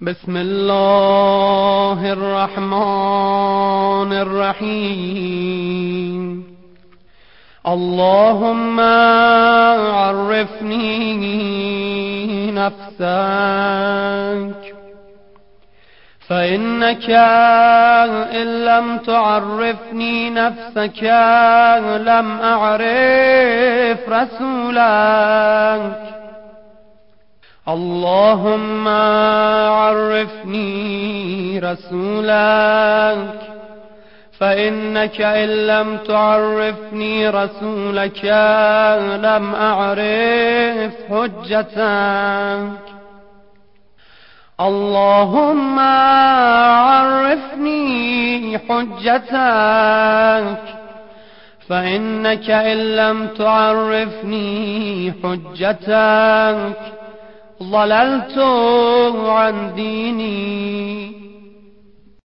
بسم الله الرحمن الرحيم. اللهم عرفني نفسك. فإنك إن لم تعرفني نفسك لم أعرف رسولك. اللهم عرفني رسولك فإنك إن لم تعرفني رسولك لم أعرف حجتك. اللهم عرفني حجتك فإنك إن لم تعرفني حجتك. ضللت عن ديني.